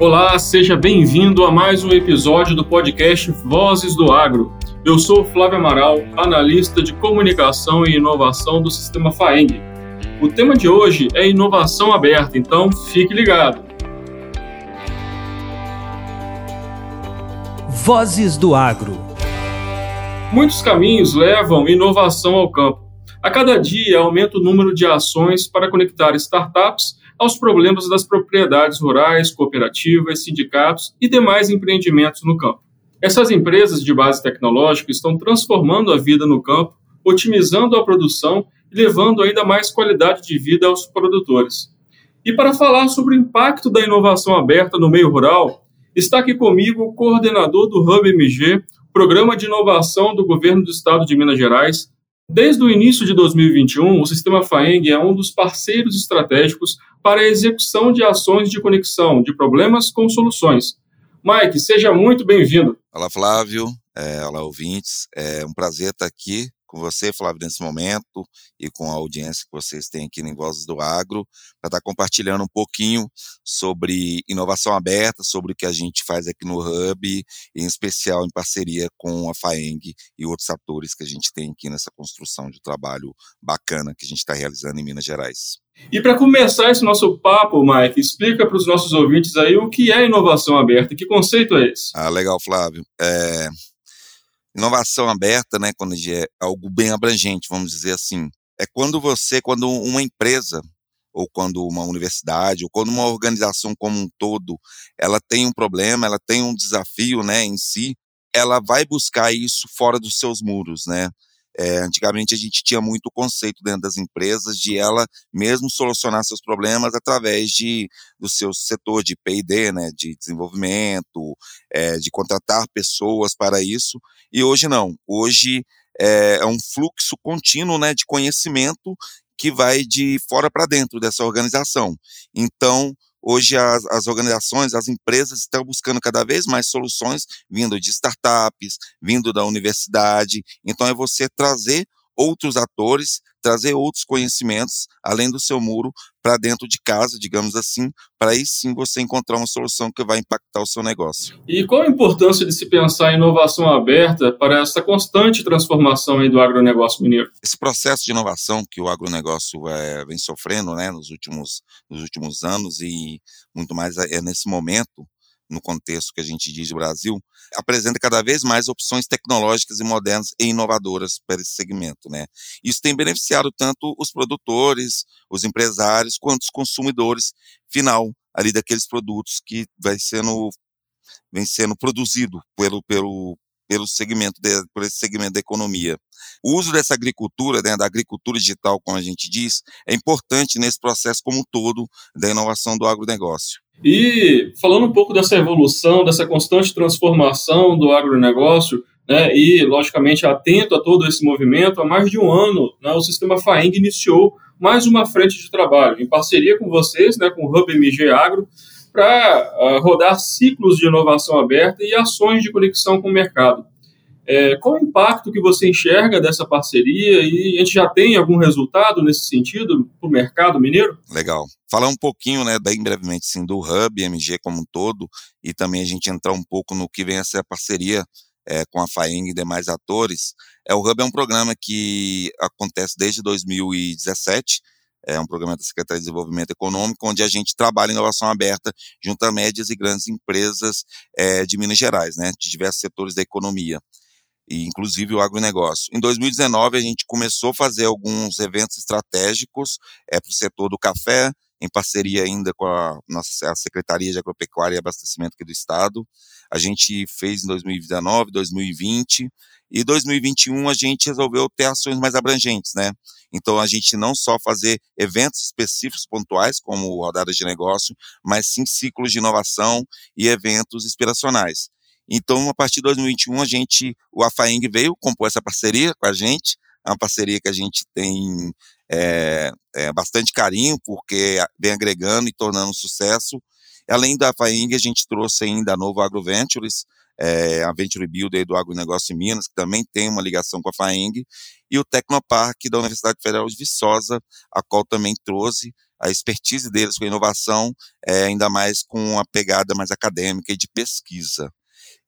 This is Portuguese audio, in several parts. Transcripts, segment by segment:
Olá, seja bem-vindo a mais um episódio do podcast Vozes do Agro. Eu sou Flávio Amaral, analista de comunicação e inovação do sistema FAENG. O tema de hoje é inovação aberta, então fique ligado. Vozes do Agro. Muitos caminhos levam inovação ao campo. A cada dia aumenta o número de ações para conectar startups aos problemas das propriedades rurais, cooperativas, sindicatos e demais empreendimentos no campo. Essas empresas de base tecnológica estão transformando a vida no campo, otimizando a produção e levando ainda mais qualidade de vida aos produtores. E para falar sobre o impacto da inovação aberta no meio rural, está aqui comigo o coordenador do Hub MG, Programa de Inovação do Governo do Estado de Minas Gerais, Desde o início de 2021, o sistema FAENG é um dos parceiros estratégicos para a execução de ações de conexão de problemas com soluções. Mike, seja muito bem-vindo. Olá, Flávio. É, olá, ouvintes. É um prazer estar aqui com você, Flávio, nesse momento e com a audiência que vocês têm aqui em Vozes do Agro, para estar compartilhando um pouquinho sobre inovação aberta, sobre o que a gente faz aqui no Hub, em especial em parceria com a FAENG e outros atores que a gente tem aqui nessa construção de trabalho bacana que a gente está realizando em Minas Gerais. E para começar esse nosso papo, Mike, explica para os nossos ouvintes aí o que é inovação aberta, que conceito é esse? Ah, legal, Flávio. É, Inovação aberta, né, quando é algo bem abrangente, vamos dizer assim, é quando você, quando uma empresa ou quando uma universidade, ou quando uma organização como um todo, ela tem um problema, ela tem um desafio, né, em si, ela vai buscar isso fora dos seus muros, né? É, antigamente a gente tinha muito conceito dentro das empresas de ela mesmo solucionar seus problemas através de, do seu setor de P&D, né, de desenvolvimento, é, de contratar pessoas para isso, e hoje não. Hoje é, é um fluxo contínuo né, de conhecimento que vai de fora para dentro dessa organização. Então, Hoje as, as, organizações, as empresas estão buscando cada vez mais soluções vindo de startups, vindo da universidade. Então é você trazer outros atores, trazer outros conhecimentos além do seu muro para dentro de casa, digamos assim, para aí sim você encontrar uma solução que vai impactar o seu negócio. E qual a importância de se pensar em inovação aberta para essa constante transformação do agronegócio mineiro? Esse processo de inovação que o agronegócio é, vem sofrendo né, nos, últimos, nos últimos anos e muito mais é nesse momento, no contexto que a gente diz de Brasil, apresenta cada vez mais opções tecnológicas e modernas e inovadoras para esse segmento, né? Isso tem beneficiado tanto os produtores, os empresários, quanto os consumidores final ali daqueles produtos que vai sendo vem sendo produzido pelo pelo pelo segmento de, por esse segmento da economia. O uso dessa agricultura, né, da agricultura digital, como a gente diz, é importante nesse processo como um todo da inovação do agronegócio. E falando um pouco dessa evolução, dessa constante transformação do agronegócio, né, e, logicamente, atento a todo esse movimento, há mais de um ano, né, o Sistema FAENG iniciou mais uma frente de trabalho, em parceria com vocês, né, com o Hub MG Agro, para uh, ah, rodar ciclos de inovação aberta e ações de conexão com o mercado. É, qual o impacto que você enxerga dessa parceria e a gente já tem algum resultado nesse sentido para o mercado mineiro? Legal. Falar um pouquinho, né, bem brevemente, sim, do Hub MG como um todo e também a gente entrar um pouco no que vem a ser a parceria é, com a FAENG e demais atores. É, o Hub é um programa que acontece desde 2017, é um programa da Secretaria de Desenvolvimento Econômico, onde a gente trabalha em inovação aberta junto a médias e grandes empresas é, de Minas Gerais, né, de diversos setores da economia e inclusive o agronegócio. Em 2019, a gente começou a fazer alguns eventos estratégicos é, para o setor do café, em parceria ainda com a nossa a Secretaria de Agropecuária e Abastecimento aqui do Estado. A gente fez em 2019, 2020 e 2021 a gente resolveu ter ações mais abrangentes, né? Então a gente não só fazer eventos específicos pontuais, como rodadas de negócio, mas sim ciclos de inovação e eventos inspiracionais. Então, a partir de 2021, a gente, o AFAENG veio, compor essa parceria com a gente, é uma parceria que a gente tem é, é, bastante carinho, porque vem agregando e tornando um sucesso. Além da AFAENG, a gente trouxe ainda a Novo AgroVentures, é, a Venture Builder do Agronegócio em Minas, que também tem uma ligação com a FAENG, e o Tecnopark da Universidade Federal de Viçosa, a qual também trouxe a expertise deles com inovação, é, ainda mais com uma pegada mais acadêmica e de pesquisa.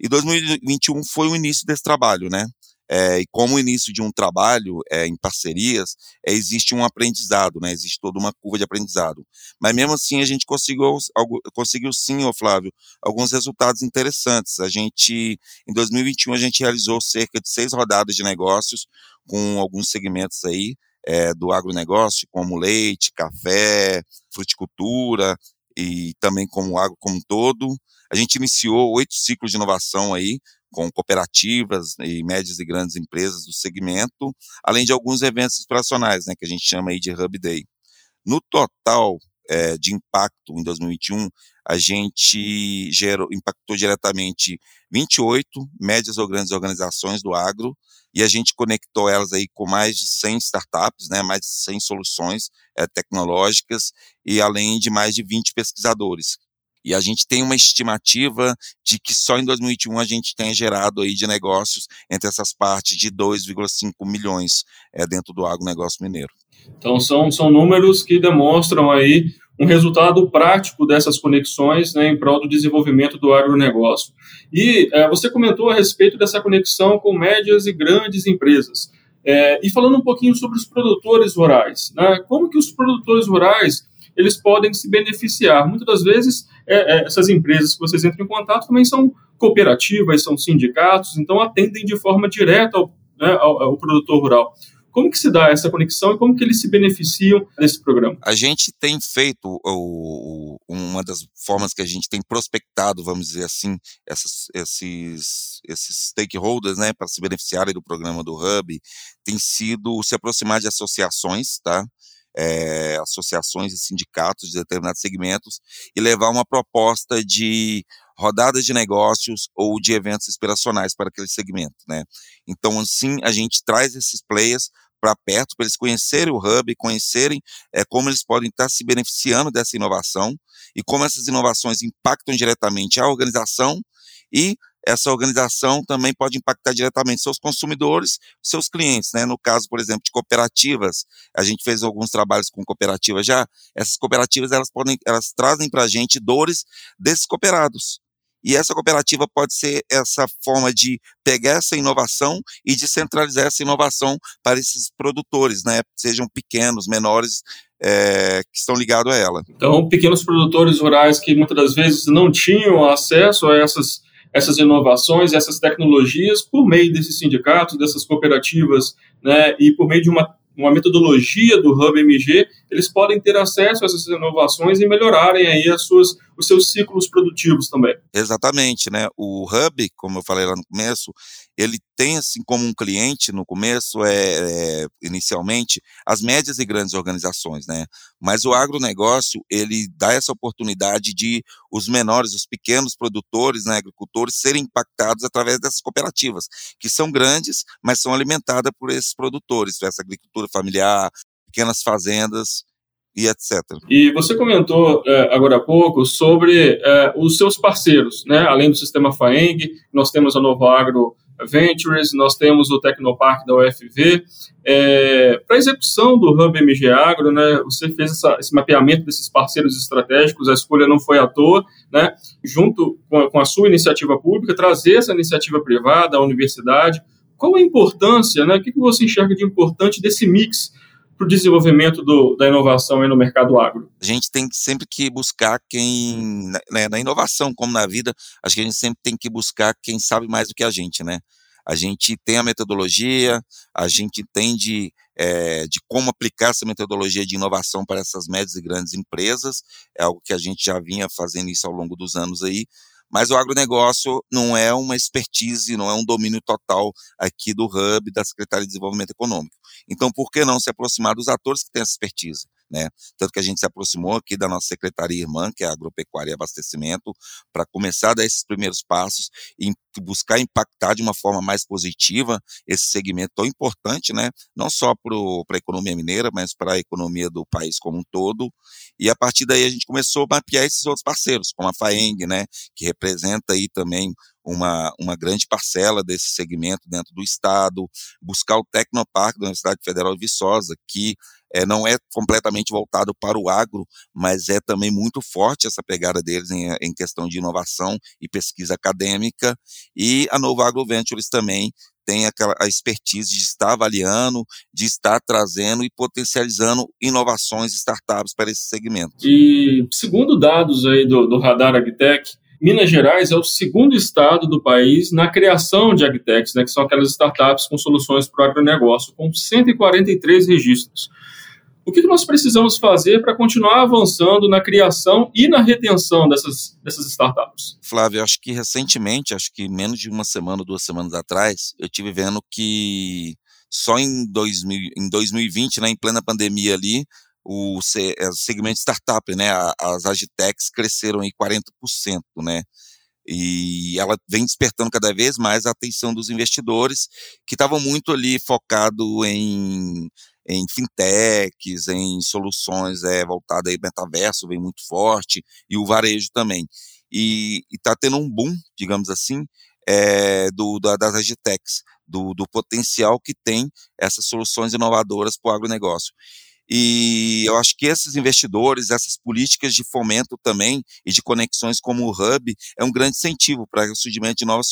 E 2021 foi o início desse trabalho, né? É, e como o início de um trabalho é, em parcerias, é, existe um aprendizado, né? existe toda uma curva de aprendizado. Mas mesmo assim a gente conseguiu, conseguiu sim, ô Flávio, alguns resultados interessantes. A gente, em 2021, a gente realizou cerca de seis rodadas de negócios com alguns segmentos aí é, do agronegócio, como leite, café, fruticultura e também como agro como um todo. A gente iniciou oito ciclos de inovação aí, com cooperativas e médias e grandes empresas do segmento, além de alguns eventos inspiracionais, né, que a gente chama aí de Hub Day. No total é, de impacto em 2021, a gente gerou, impactou diretamente 28 médias ou grandes organizações do agro e a gente conectou elas aí com mais de 100 startups, né, mais de 100 soluções é, tecnológicas e além de mais de 20 pesquisadores e a gente tem uma estimativa de que só em 2021 a gente tenha gerado aí de negócios entre essas partes de 2,5 milhões é, dentro do agronegócio mineiro. Então são, são números que demonstram aí um resultado prático dessas conexões né, em prol do desenvolvimento do agronegócio. E é, você comentou a respeito dessa conexão com médias e grandes empresas. É, e falando um pouquinho sobre os produtores rurais, né, como que os produtores rurais eles podem se beneficiar. Muitas das vezes, é, é, essas empresas que vocês entram em contato também são cooperativas, são sindicatos, então atendem de forma direta ao, né, ao, ao produtor rural. Como que se dá essa conexão e como que eles se beneficiam desse programa? A gente tem feito o, uma das formas que a gente tem prospectado, vamos dizer assim, essas, esses, esses stakeholders, né, para se beneficiarem do programa do Hub, tem sido se aproximar de associações, tá? É, associações e sindicatos de determinados segmentos e levar uma proposta de rodadas de negócios ou de eventos inspiracionais para aquele segmento, né? Então, assim, a gente traz esses players para perto, para eles conhecerem o hub, conhecerem é, como eles podem estar se beneficiando dessa inovação e como essas inovações impactam diretamente a organização e essa organização também pode impactar diretamente seus consumidores, seus clientes, né? No caso, por exemplo, de cooperativas, a gente fez alguns trabalhos com cooperativas já. Essas cooperativas elas podem, elas trazem para a gente dores desses cooperados. E essa cooperativa pode ser essa forma de pegar essa inovação e de centralizar essa inovação para esses produtores, né? Sejam pequenos, menores, é, que estão ligados a ela. Então, pequenos produtores rurais que muitas das vezes não tinham acesso a essas essas inovações, essas tecnologias por meio desses sindicatos, dessas cooperativas, né, e por meio de uma, uma metodologia do Hub MG, eles podem ter acesso a essas inovações e melhorarem aí as suas, os seus ciclos produtivos também. Exatamente, né? O Hub, como eu falei lá no começo, ele tem assim como um cliente no começo, é, é, inicialmente, as médias e grandes organizações, né? Mas o agronegócio, ele dá essa oportunidade de os menores, os pequenos produtores, né, agricultores, serem impactados através dessas cooperativas, que são grandes, mas são alimentadas por esses produtores, essa agricultura familiar, pequenas fazendas, e etc. E você comentou é, agora há pouco sobre é, os seus parceiros, né? Além do sistema FAENG, nós temos a Novo Agro Ventures, nós temos o Tecnopark da UFV. É, Para a execução do Hub MG Agro, né, você fez essa, esse mapeamento desses parceiros estratégicos, a escolha não foi à toa, né, junto com a, com a sua iniciativa pública, trazer essa iniciativa privada, a universidade. Qual a importância, né, o que você enxerga de importante desse mix para o desenvolvimento do, da inovação no mercado agro? A gente tem sempre que buscar quem, né, na inovação, como na vida, acho que a gente sempre tem que buscar quem sabe mais do que a gente, né? A gente tem a metodologia, a gente entende é, de como aplicar essa metodologia de inovação para essas médias e grandes empresas, é algo que a gente já vinha fazendo isso ao longo dos anos aí, mas o agronegócio não é uma expertise, não é um domínio total aqui do Hub, da Secretaria de Desenvolvimento Econômico. Então, por que não se aproximar dos atores que têm essa expertise? Né? Tanto que a gente se aproximou aqui da nossa secretaria irmã, que é a Agropecuária e Abastecimento, para começar a dar esses primeiros passos e buscar impactar de uma forma mais positiva esse segmento tão importante, né? Não só para a economia mineira, mas para a economia do país como um todo. E a partir daí a gente começou a mapear esses outros parceiros, como a FAENG, né? Que representa aí também uma, uma grande parcela desse segmento dentro do Estado, buscar o Tecnoparque da Universidade Federal de Viçosa, que é, não é completamente voltado para o agro, mas é também muito forte essa pegada deles em, em questão de inovação e pesquisa acadêmica, e a Nova Agro Ventures também tem aquela a expertise de estar avaliando, de estar trazendo e potencializando inovações startups para esse segmento. E segundo dados aí do, do Radar Agtech, Minas Gerais é o segundo estado do país na criação de agtechs, né, que são aquelas startups com soluções para o agronegócio, com 143 registros. O que nós precisamos fazer para continuar avançando na criação e na retenção dessas, dessas startups? Flávio, acho que recentemente, acho que menos de uma semana, duas semanas atrás, eu tive vendo que só em, 2000, em 2020, né, em plena pandemia ali, o é, segmento startup, né, as agitecs cresceram em 40%, né, e ela vem despertando cada vez mais a atenção dos investidores que estavam muito ali focado em, em fintechs, em soluções é, voltadas aí metaverso, vem muito forte, e o varejo também. E está tendo um boom, digamos assim, é, do, da, das agitecs, do, do potencial que tem essas soluções inovadoras para o agronegócio. E eu acho que esses investidores, essas políticas de fomento também e de conexões como o Hub é um grande incentivo para o surgimento de novas,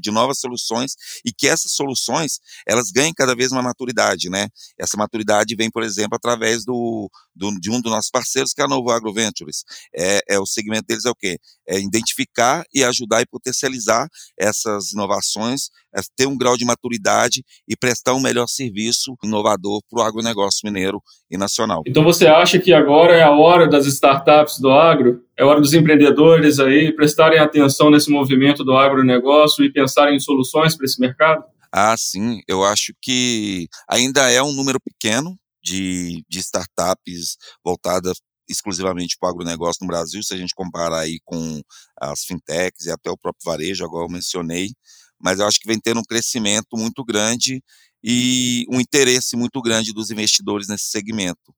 de novas soluções e que essas soluções elas ganhem cada vez uma maturidade, né? Essa maturidade vem, por exemplo, através do, do de um dos nossos parceiros, que é a Novo Agro Ventures. É, é o segmento deles é o quê? É identificar e ajudar e potencializar essas inovações, é ter um grau de maturidade e prestar um melhor serviço inovador para o agronegócio mineiro e nacional. Então você acha que agora é a hora das startups do agro? É hora dos empreendedores aí prestarem atenção nesse movimento do agronegócio e pensarem em soluções para esse mercado? Ah, sim. Eu acho que ainda é um número pequeno de, de startups voltadas exclusivamente para o agronegócio no Brasil, se a gente comparar aí com as fintechs e até o próprio varejo, agora eu mencionei, mas eu acho que vem tendo um crescimento muito grande e um interesse muito grande dos investidores nesse segmento.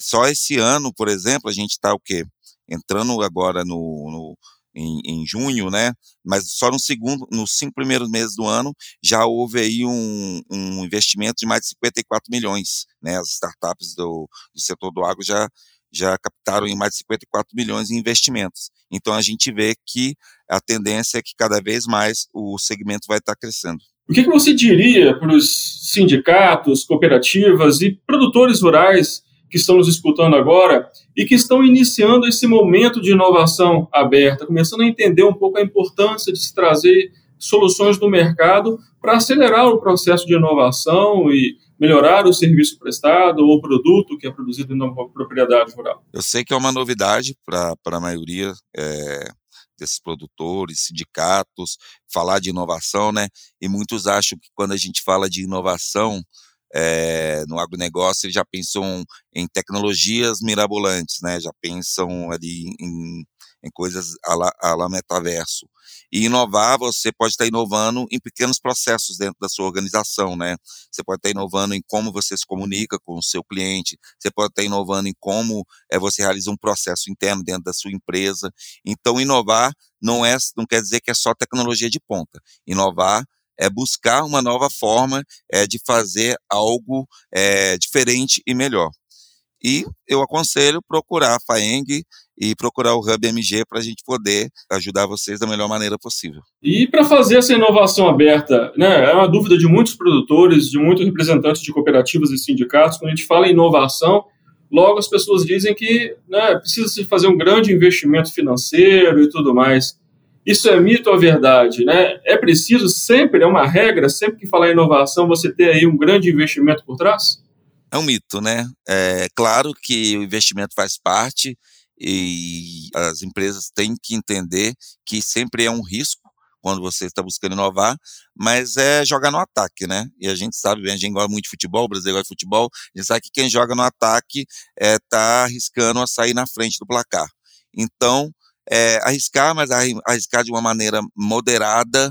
Só esse ano, por exemplo, a gente está o quê? Entrando agora no, no em, em, junho, né? Mas só no segundo, nos cinco primeiros meses do ano já houve aí um, um investimento de mais de 54 milhões, né? As startups do, do setor do agro já já captaram em mais de 54 milhões em investimentos. Então a gente vê que a tendência é que cada vez mais o segmento vai estar crescendo. O que, que você diria para os sindicatos, cooperativas e produtores rurais que estão nos escutando agora e que estão iniciando esse momento de inovação aberta, começando a entender um pouco a importância de se trazer soluções do mercado para acelerar o processo de inovação e melhorar o serviço prestado ou o produto que é produzido na propriedade rural? Eu sei que é uma novidade para a maioria é, desses produtores, sindicatos, falar de inovação, né? E muitos acham que quando a gente fala de inovação é, no agronegócio, eles já pensam em tecnologias mirabolantes, né? Já pensam ali em, em coisas a la, a metaverso. E inovar, você pode estar inovando em pequenos processos dentro da sua organização, né? Você pode estar inovando em como você se comunica com o seu cliente, você pode estar inovando em como é, você realiza um processo interno dentro da sua empresa. Então, inovar não, é, não quer dizer que é só tecnologia de ponta. Inovar é buscar uma nova forma é, de fazer algo é, diferente e melhor. E eu aconselho procurar a FAENG e procurar o Hub MG para a gente poder ajudar vocês da melhor maneira possível. E para fazer essa inovação aberta, né, é uma dúvida de muitos produtores, de muitos representantes de cooperativas e sindicatos, quando a gente fala em inovação, logo as pessoas dizem que né, precisa se fazer um grande investimento financeiro e tudo mais. Isso é mito ou verdade? Né? É preciso sempre, é uma regra, sempre que falar em inovação, você ter aí um grande investimento por trás? É um mito, né? É claro que o investimento faz parte, e as empresas têm que entender que sempre é um risco quando você está buscando inovar, mas é jogar no ataque, né? E a gente sabe a gente gosta muito de futebol, o brasileiro gosta de futebol, a gente sabe que quem joga no ataque está é, tá arriscando a sair na frente do placar. Então, é, arriscar, mas arriscar de uma maneira moderada,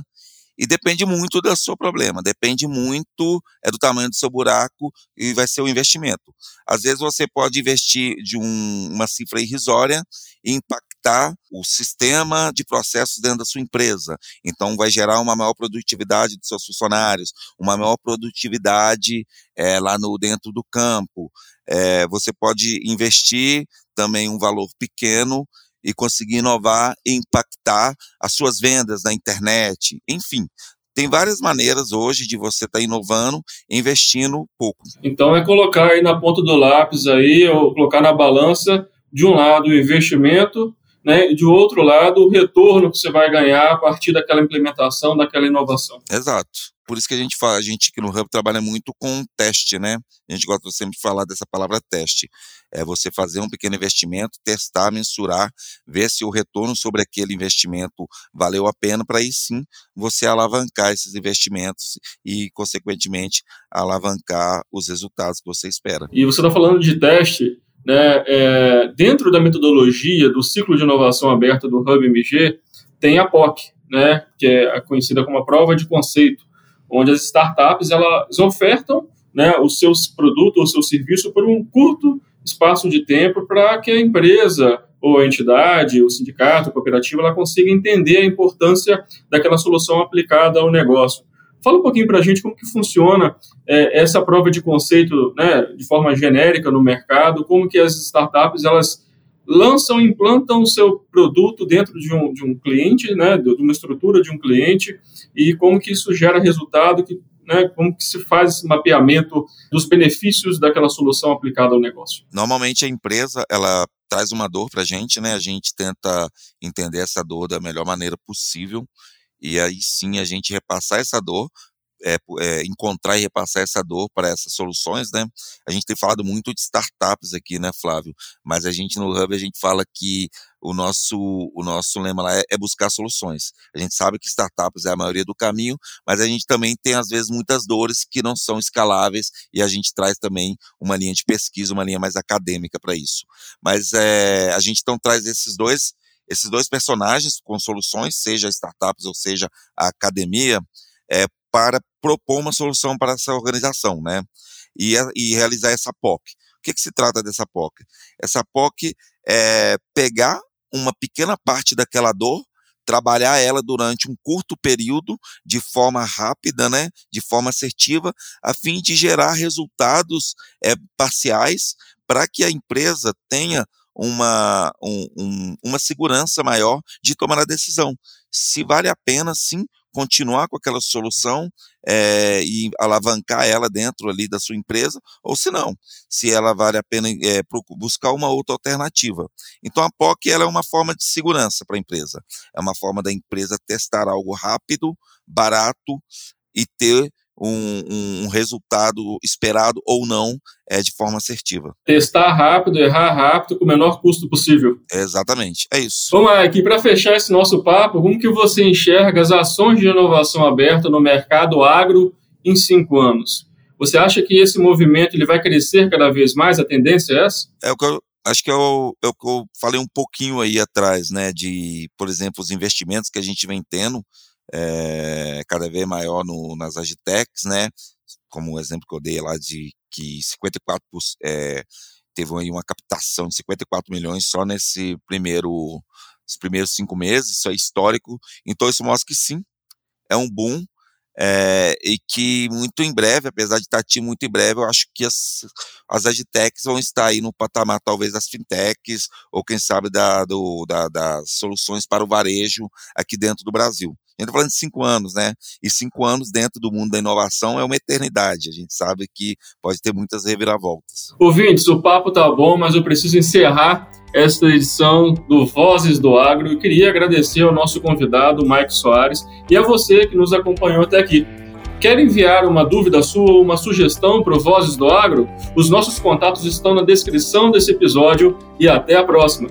e depende muito do seu problema, depende muito é do tamanho do seu buraco e vai ser o investimento. Às vezes você pode investir de um, uma cifra irrisória e impactar o sistema de processos dentro da sua empresa. Então vai gerar uma maior produtividade dos seus funcionários, uma maior produtividade é, lá no dentro do campo. É, você pode investir também um valor pequeno e conseguir inovar e impactar as suas vendas na internet, enfim. Tem várias maneiras hoje de você estar tá inovando, investindo pouco. Então é colocar aí na ponta do lápis aí, ou colocar na balança, de um lado o investimento, né, e de outro lado o retorno que você vai ganhar a partir daquela implementação, daquela inovação. Exato. Por isso que a gente fala, a gente aqui no Hub trabalha muito com teste, né? A gente gosta sempre de falar dessa palavra teste. É você fazer um pequeno investimento, testar, mensurar, ver se o retorno sobre aquele investimento valeu a pena, para aí sim você alavancar esses investimentos e, consequentemente, alavancar os resultados que você espera. E você está falando de teste, né? É, dentro da metodologia do ciclo de inovação aberta do Hub MG, tem a POC, né? Que é conhecida como a prova de conceito onde as startups elas ofertam né, os seus produtos ou seu serviço por um curto espaço de tempo para que a empresa ou a entidade, o sindicato, a cooperativa, ela consiga entender a importância daquela solução aplicada ao negócio. Fala um pouquinho para a gente como que funciona é, essa prova de conceito né, de forma genérica no mercado, como que as startups elas lançam, implantam o seu produto dentro de um, de um cliente, né, de uma estrutura de um cliente, e como que isso gera resultado, que, né, como que se faz esse mapeamento dos benefícios daquela solução aplicada ao negócio. Normalmente a empresa, ela traz uma dor para a gente, né, a gente tenta entender essa dor da melhor maneira possível, e aí sim a gente repassar essa dor é, é, encontrar e repassar essa dor para essas soluções, né? A gente tem falado muito de startups aqui, né, Flávio? Mas a gente no Hub a gente fala que o nosso, o nosso lema lá é, é, buscar soluções. A gente sabe que startups é a maioria do caminho, mas a gente também tem, às vezes, muitas dores que não são escaláveis e a gente traz também uma linha de pesquisa, uma linha mais acadêmica para isso. Mas é, a gente então traz esses dois, esses dois personagens com soluções, seja startups ou seja a academia, é, para propor uma solução para essa organização, né? E, e realizar essa POC. O que, que se trata dessa POC? Essa POC é pegar uma pequena parte daquela dor, trabalhar ela durante um curto período, de forma rápida, né, de forma assertiva, a fim de gerar resultados é, parciais para que a empresa tenha uma, um, um, uma segurança maior de tomar a decisão. Se vale a pena, sim, continuar com aquela solução é, e alavancar ela dentro ali da sua empresa, ou se não, se ela vale a pena é, buscar uma outra alternativa. Então a POC ela é uma forma de segurança para a empresa, é uma forma da empresa testar algo rápido, barato e ter um, um, resultado esperado ou não é, de forma assertiva. Testar rápido, errar rápido, com o menor custo possível. exatamente, é isso. Vamos lá, aqui para fechar esse nosso papo, como que você enxerga as ações de inovação aberta no mercado agro em cinco anos? Você acha que esse movimento ele vai crescer cada vez mais? A tendência é essa? É o que eu, acho que eu, é o que eu falei um pouquinho aí atrás, né? De, por exemplo, os investimentos que a gente vem tendo é, cada vez maior no, nas agitecs, né? Como o exemplo que eu dei lá de que 54% é, teve aí uma captação de 54 milhões só nesse primeiro, os primeiros cinco meses, isso é histórico. Então isso mostra que sim, é um boom é, e que muito em breve, apesar de estar muito em breve, eu acho que as, as agtechs vão estar aí no patamar talvez das fintechs ou quem sabe da, do, da, das soluções para o varejo aqui dentro do Brasil. A gente está falando de cinco anos, né? E cinco anos dentro do mundo da inovação é uma eternidade. A gente sabe que pode ter muitas reviravoltas. Ouvintes, o papo tá bom, mas eu preciso encerrar esta edição do Vozes do Agro. Eu queria agradecer ao nosso convidado, Mike Soares, e a você que nos acompanhou até aqui. Quer enviar uma dúvida sua ou uma sugestão para o Vozes do Agro? Os nossos contatos estão na descrição desse episódio e até a próxima.